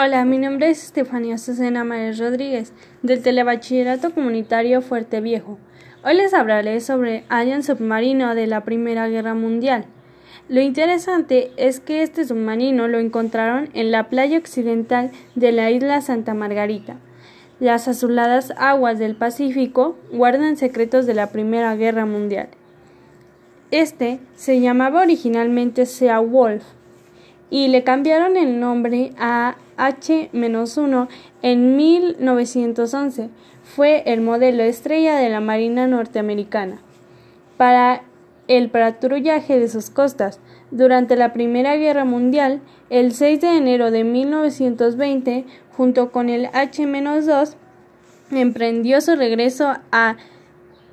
Hola, mi nombre es Estefanía Susana María Rodríguez, del Telebachillerato Comunitario Fuerte Viejo. Hoy les hablaré sobre Alien Submarino de la Primera Guerra Mundial. Lo interesante es que este submarino lo encontraron en la playa occidental de la isla Santa Margarita. Las azuladas aguas del Pacífico guardan secretos de la Primera Guerra Mundial. Este se llamaba originalmente Sea Wolf y le cambiaron el nombre a H-1 en 1911. Fue el modelo estrella de la Marina norteamericana para el patrullaje de sus costas. Durante la Primera Guerra Mundial, el 6 de enero de 1920, junto con el H-2, emprendió su regreso a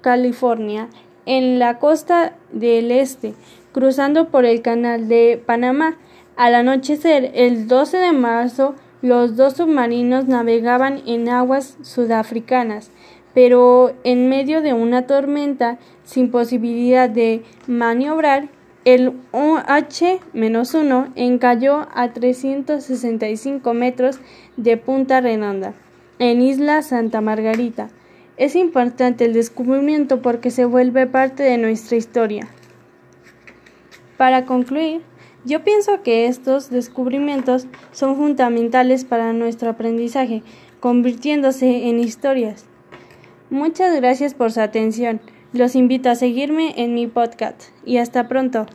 California en la costa del este, cruzando por el canal de Panamá al anochecer, el 12 de marzo, los dos submarinos navegaban en aguas sudafricanas, pero en medio de una tormenta sin posibilidad de maniobrar, el OH-1 encalló a 365 metros de Punta Redonda, en Isla Santa Margarita. Es importante el descubrimiento porque se vuelve parte de nuestra historia. Para concluir, yo pienso que estos descubrimientos son fundamentales para nuestro aprendizaje, convirtiéndose en historias. Muchas gracias por su atención. Los invito a seguirme en mi podcast y hasta pronto.